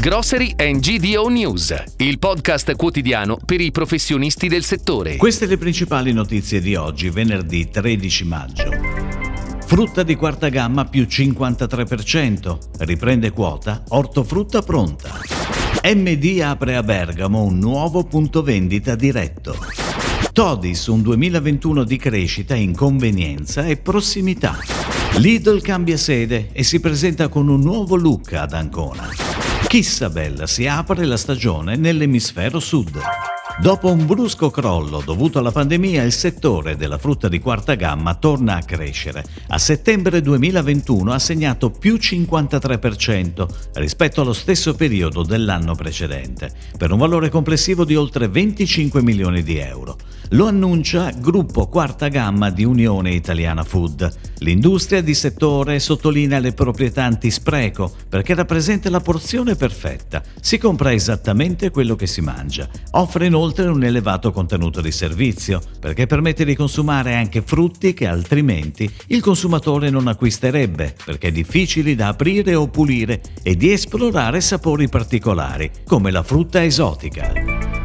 Grocery and GDO News, il podcast quotidiano per i professionisti del settore. Queste le principali notizie di oggi, venerdì 13 maggio. Frutta di quarta gamma più 53%, riprende quota, ortofrutta pronta. MD apre a Bergamo un nuovo punto vendita diretto. Todis un 2021 di crescita in convenienza e prossimità. Lidl cambia sede e si presenta con un nuovo look ad Ancona. Kissabel si apre la stagione nell'emisfero sud. Dopo un brusco crollo dovuto alla pandemia, il settore della frutta di quarta gamma torna a crescere. A settembre 2021 ha segnato più 53% rispetto allo stesso periodo dell'anno precedente, per un valore complessivo di oltre 25 milioni di euro. Lo annuncia Gruppo Quarta Gamma di Unione Italiana Food. L'industria di settore sottolinea le proprietà antispreco perché rappresenta la porzione perfetta. Si compra esattamente quello che si mangia. Offre inoltre un elevato contenuto di servizio, perché permette di consumare anche frutti che altrimenti il consumatore non acquisterebbe, perché difficili da aprire o pulire, e di esplorare sapori particolari, come la frutta esotica.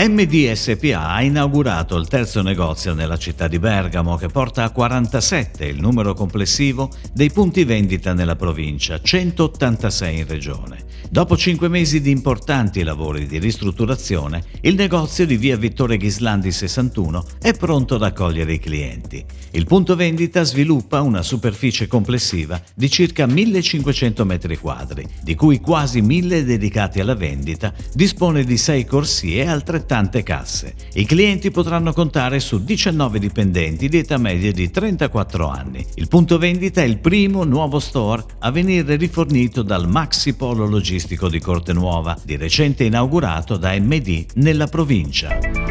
MDSPA ha inaugurato il terzo negozio nella città di Bergamo che porta a 47 il numero complessivo dei punti vendita nella provincia, 186 in regione. Dopo cinque mesi di importanti lavori di ristrutturazione, il negozio di via Vittore Ghislandi 61 è pronto ad accogliere i clienti. Il punto vendita sviluppa una superficie complessiva di circa 1500 m2, di cui quasi 1000 dedicati alla vendita, dispone di 6 corsie e altrettante casse. I clienti potranno contare su 19 dipendenti di età media di 34 anni. Il punto vendita è il primo nuovo store a venire rifornito dal Maxi Polo Logistics turistico di Cortenuova, di recente inaugurato da MD nella provincia.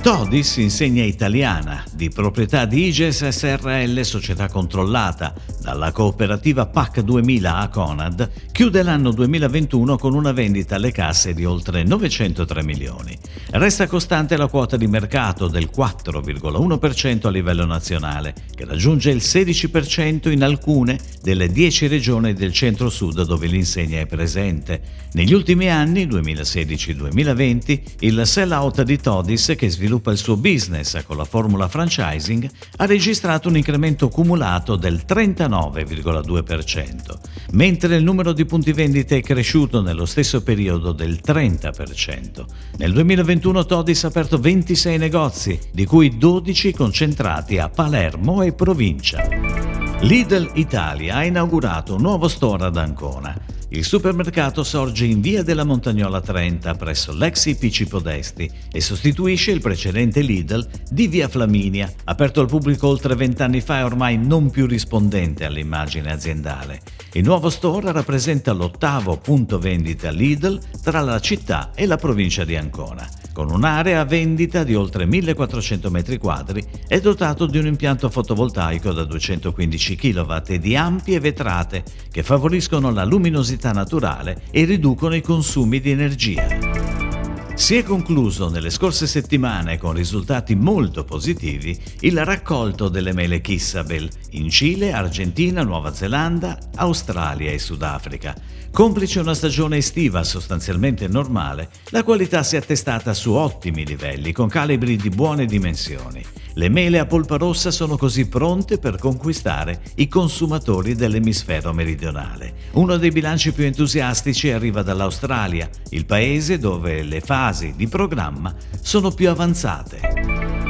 Todis, insegna italiana, di proprietà di IGES SRL, società controllata dalla cooperativa PAC 2000 a Conad, chiude l'anno 2021 con una vendita alle casse di oltre 903 milioni. Resta costante la quota di mercato del 4,1% a livello nazionale, che raggiunge il 16% in alcune delle 10 regioni del centro-sud dove l'insegna è presente. Negli ultimi anni, 2016-2020, il sell-out di Todis, che sviluppa sviluppa il suo business con la formula franchising, ha registrato un incremento cumulato del 39,2%, mentre il numero di punti vendita è cresciuto nello stesso periodo del 30%. Nel 2021 Todis ha aperto 26 negozi, di cui 12 concentrati a Palermo e provincia. Lidl Italia ha inaugurato un nuovo store ad Ancona il supermercato sorge in via della Montagnola 30 presso l'ex IPC Podesti e sostituisce il precedente Lidl di via Flaminia, aperto al pubblico oltre vent'anni fa e ormai non più rispondente all'immagine aziendale. Il nuovo store rappresenta l'ottavo punto vendita Lidl tra la città e la provincia di Ancona con un'area vendita di oltre 1400 m2 è dotato di un impianto fotovoltaico da 215 kW e di ampie vetrate che favoriscono la luminosità naturale e riducono i consumi di energia. Si è concluso nelle scorse settimane con risultati molto positivi il raccolto delle mele Kissabel in Cile, Argentina, Nuova Zelanda, Australia e Sudafrica Complice una stagione estiva sostanzialmente normale, la qualità si è attestata su ottimi livelli, con calibri di buone dimensioni. Le mele a polpa rossa sono così pronte per conquistare i consumatori dell'emisfero meridionale. Uno dei bilanci più entusiastici arriva dall'Australia, il paese dove le fasi di programma sono più avanzate.